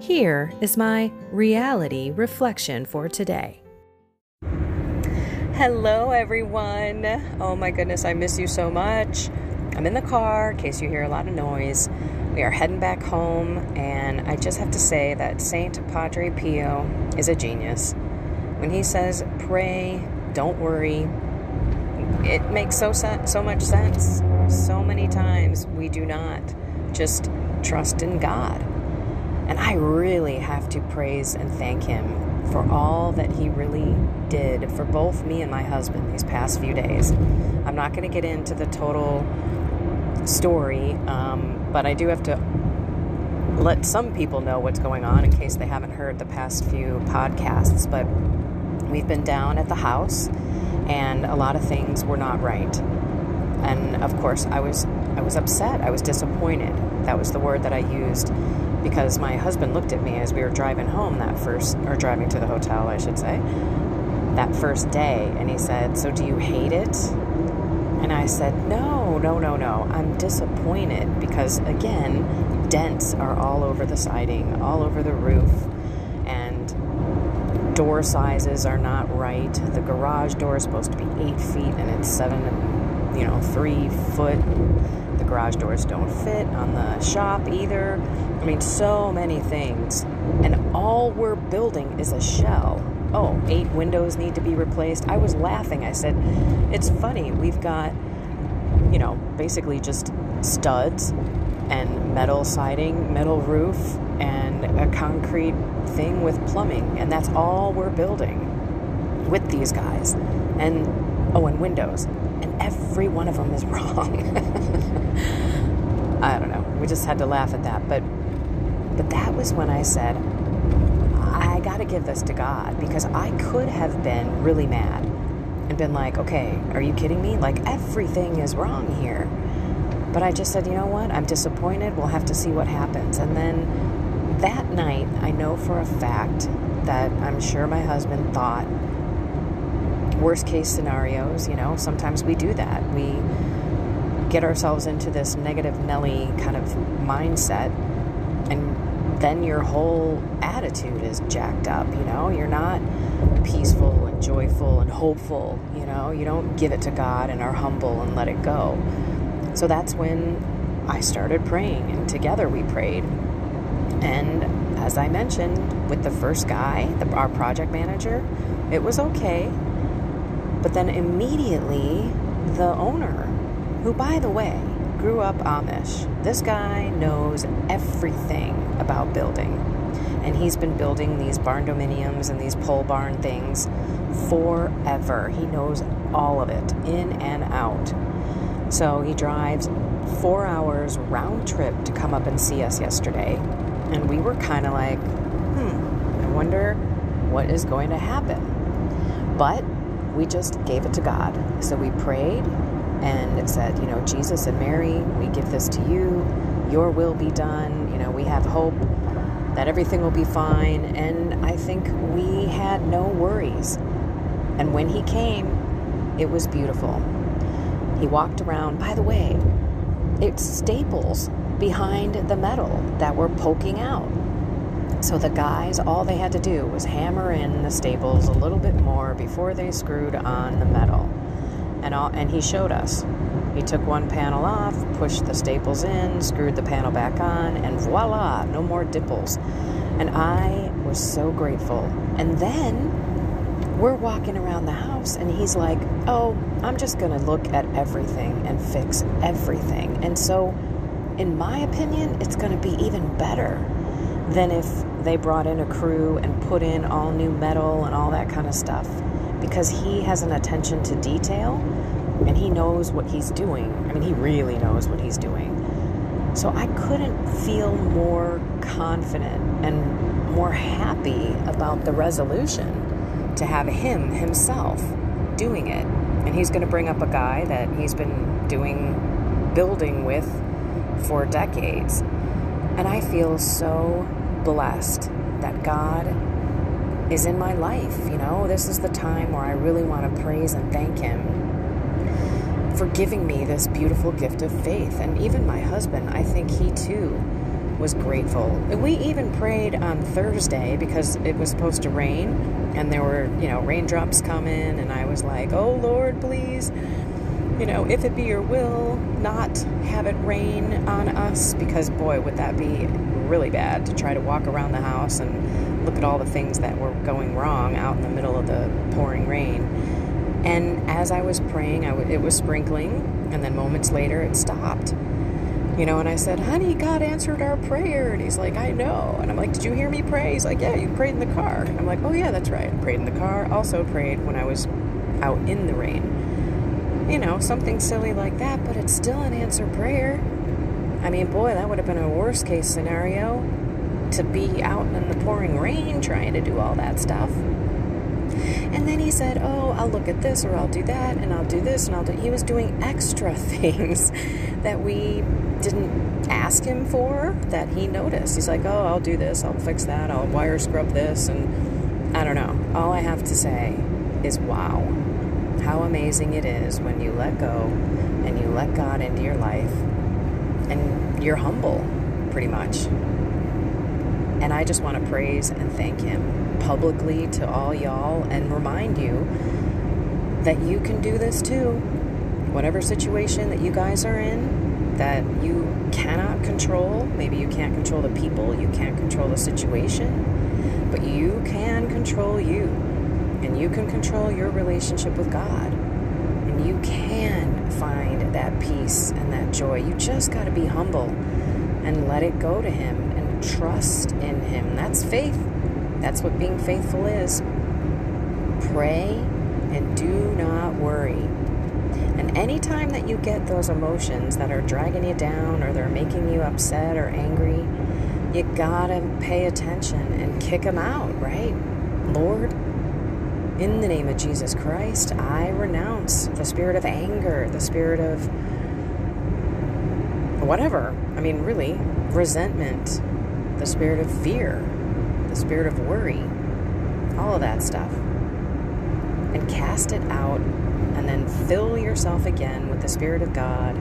Here is my reality reflection for today. Hello, everyone. Oh my goodness, I miss you so much. I'm in the car in case you hear a lot of noise. We are heading back home, and I just have to say that Saint Padre Pio is a genius. When he says, pray, don't worry, it makes so, so much sense. So many times we do not just trust in God. And I really have to praise and thank him for all that he really did for both me and my husband these past few days. I'm not going to get into the total story, um, but I do have to let some people know what's going on in case they haven't heard the past few podcasts. But we've been down at the house, and a lot of things were not right. And of course, I was I was upset. I was disappointed. That was the word that I used because my husband looked at me as we were driving home that first, or driving to the hotel, I should say, that first day, and he said, So do you hate it? And I said, No, no, no, no. I'm disappointed because, again, dents are all over the siding, all over the roof, and door sizes are not right. The garage door is supposed to be eight feet, and it's seven, you know, three foot garage doors don't fit on the shop either. I mean, so many things. And all we're building is a shell. Oh, eight windows need to be replaced. I was laughing. I said, it's funny. We've got, you know, basically just studs and metal siding, metal roof, and a concrete thing with plumbing. And that's all we're building with these guys. And, oh, and windows. And every one of them is wrong. I don't know. We just had to laugh at that. But but that was when I said, I got to give this to God because I could have been really mad and been like, okay, are you kidding me? Like everything is wrong here. But I just said, you know what? I'm disappointed. We'll have to see what happens. And then that night, I know for a fact that I'm sure my husband thought worst case scenarios, you know, sometimes we do that. We get ourselves into this negative Nelly kind of mindset, and then your whole attitude is jacked up. You know, you're not peaceful and joyful and hopeful. You know, you don't give it to God and are humble and let it go. So that's when I started praying, and together we prayed. And as I mentioned, with the first guy, the, our project manager, it was okay. But then immediately, the owner who, by the way, grew up Amish. This guy knows everything about building. And he's been building these barndominiums and these pole barn things forever. He knows all of it, in and out. So he drives four hours round trip to come up and see us yesterday. And we were kind of like, hmm, I wonder what is going to happen. But we just gave it to God. So we prayed and it said, you know, Jesus and Mary, we give this to you. Your will be done. You know, we have hope that everything will be fine. And I think we had no worries. And when he came, it was beautiful. He walked around. By the way, it's staples behind the metal that were poking out. So the guys, all they had to do was hammer in the staples a little bit more before they screwed on the metal and all, and he showed us. He took one panel off, pushed the staples in, screwed the panel back on, and voila, no more dipples. And I was so grateful. And then we're walking around the house and he's like, Oh, I'm just going to look at everything and fix everything. And so, in my opinion, it's going to be even better than if they brought in a crew and put in all new metal and all that kind of stuff because he has an attention to detail and he knows what he's doing. I mean, he really knows what he's doing. So I couldn't feel more confident and more happy about the resolution to have him himself doing it. And he's going to bring up a guy that he's been doing building with for decades. And I feel so blessed that God is in my life. You know, this is the time where I really want to praise and thank Him for giving me this beautiful gift of faith. And even my husband, I think he too was grateful. We even prayed on Thursday because it was supposed to rain and there were, you know, raindrops coming. And I was like, oh Lord, please, you know, if it be your will, not have it rain on us because boy, would that be really bad to try to walk around the house and look at all the things that were going wrong out in the middle of the pouring rain. And as I was praying, I w- it was sprinkling, and then moments later it stopped. You know, and I said, Honey, God answered our prayer. And he's like, I know. And I'm like, Did you hear me pray? He's like, Yeah, you prayed in the car. I'm like, Oh, yeah, that's right. I prayed in the car. Also prayed when I was out in the rain. You know, something silly like that, but it's still an answered prayer. I mean, boy, that would have been a worst case scenario to be out in the pouring rain trying to do all that stuff. And then he said, Oh, I'll look at this or I'll do that and I'll do this and I'll do. He was doing extra things that we didn't ask him for that he noticed. He's like, Oh, I'll do this, I'll fix that, I'll wire scrub this. And I don't know. All I have to say is, Wow, how amazing it is when you let go and you let God into your life and you're humble, pretty much. And I just want to praise and thank him publicly to all y'all and remind you that you can do this too. Whatever situation that you guys are in that you cannot control, maybe you can't control the people, you can't control the situation, but you can control you. And you can control your relationship with God. And you can find that peace and that joy. You just got to be humble and let it go to Him and trust in Him. That's faith. That's what being faithful is. Pray and do not worry. And anytime that you get those emotions that are dragging you down or they're making you upset or angry, you gotta pay attention and kick them out, right? Lord, in the name of Jesus Christ, I renounce the spirit of anger, the spirit of whatever. I mean, really, resentment, the spirit of fear, the spirit of worry, all of that stuff. And cast it out, and then fill yourself again with the Spirit of God,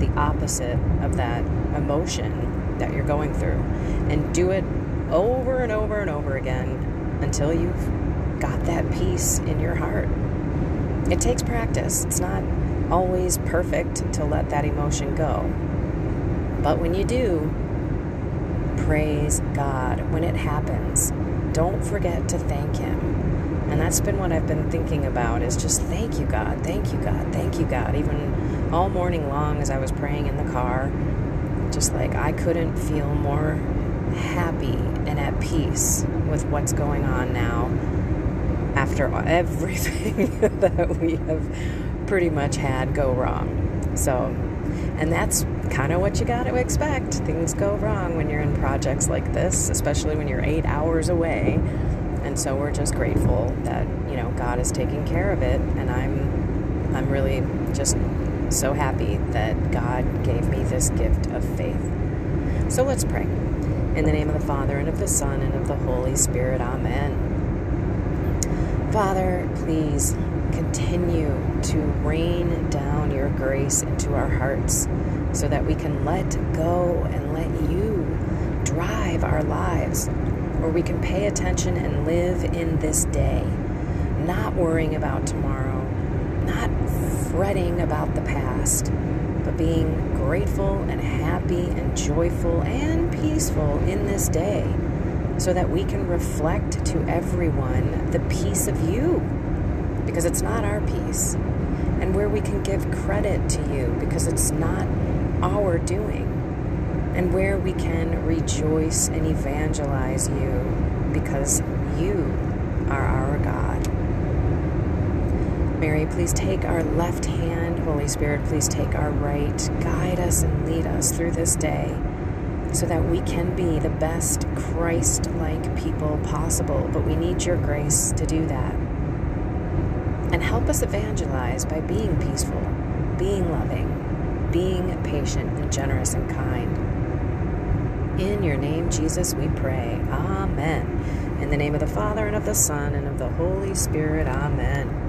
the opposite of that emotion that you're going through. And do it over and over and over again until you've got that peace in your heart. It takes practice. It's not always perfect to let that emotion go. But when you do, praise God. When it happens, don't forget to thank Him. And that's been what I've been thinking about is just thank you, God, thank you, God, thank you, God. Even all morning long as I was praying in the car, just like I couldn't feel more happy and at peace with what's going on now after everything that we have pretty much had go wrong. So, and that's kind of what you got to expect. Things go wrong when you're in projects like this, especially when you're eight hours away. And so we're just grateful that you know God is taking care of it, and I'm I'm really just so happy that God gave me this gift of faith. So let's pray. In the name of the Father and of the Son and of the Holy Spirit, Amen. Father, please continue to rain down your grace into our hearts so that we can let go and let you drive our lives, where we can pay attention and live in this day, not worrying about tomorrow, not fretting about the past, but being grateful and happy and joyful and peaceful in this day so that we can reflect to everyone the peace of you because it's not our peace, and where we can give credit to you because it's not our doing, and where we can rejoice and evangelize you because you are our God. Mary, please take our left hand. Holy Spirit, please take our right. Guide us and lead us through this day so that we can be the best Christ like people possible. But we need your grace to do that. And help us evangelize by being peaceful, being loving, being patient and generous and kind. In your name, Jesus, we pray. Amen. In the name of the Father, and of the Son, and of the Holy Spirit. Amen.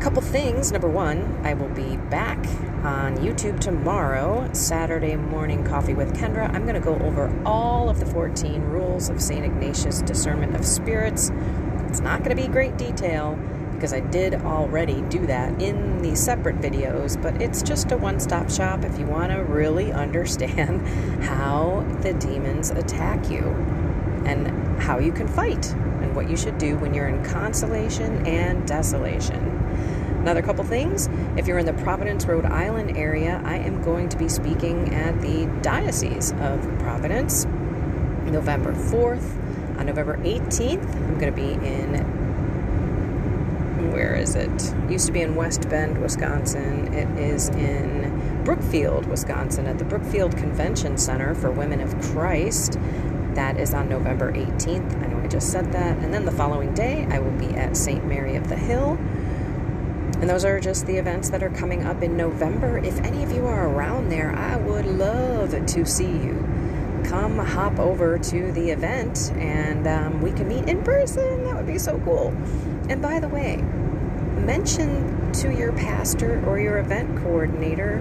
Couple things. Number one, I will be back on YouTube tomorrow, Saturday morning coffee with Kendra. I'm going to go over all of the 14 rules of St. Ignatius discernment of spirits. It's not going to be great detail because I did already do that in the separate videos, but it's just a one stop shop if you want to really understand how the demons attack you and how you can fight and what you should do when you're in consolation and desolation. Another couple things if you're in the Providence, Rhode Island area, I am going to be speaking at the Diocese of Providence November 4th. On uh, November 18th, I'm going to be in where is it? Used to be in West Bend, Wisconsin. It is in Brookfield, Wisconsin, at the Brookfield Convention Center for Women of Christ. That is on November 18th. I know I just said that. And then the following day, I will be at St. Mary of the Hill and those are just the events that are coming up in November. If any of you are around there, I would love to see you. Come hop over to the event and um, we can meet in person. That would be so cool. And by the way, mention to your pastor or your event coordinator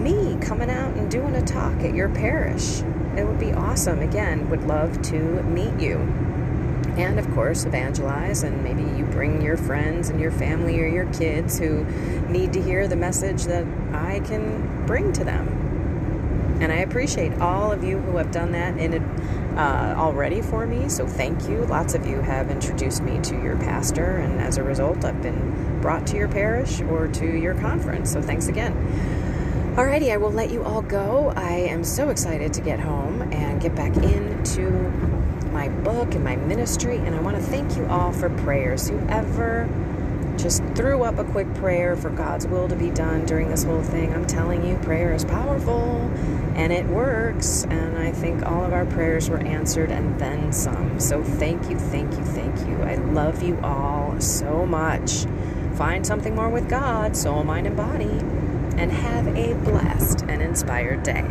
me coming out and doing a talk at your parish. It would be awesome. Again, would love to meet you and of course evangelize and maybe you bring your friends and your family or your kids who need to hear the message that I can bring to them. And I appreciate all of you who have done that in uh, already for me. So thank you. Lots of you have introduced me to your pastor, and as a result, I've been brought to your parish or to your conference. So thanks again. Alrighty, I will let you all go. I am so excited to get home and get back into my book and my ministry. And I want to thank you all for prayers. Whoever just threw up a quick prayer for God's will to be done during this whole thing, I'm telling you, prayer is powerful and it works. And I think all of our prayers were answered and then some. So thank you, thank you, thank you. I love you all so much. Find something more with God, soul, mind, and body, and have a blessed and inspired day.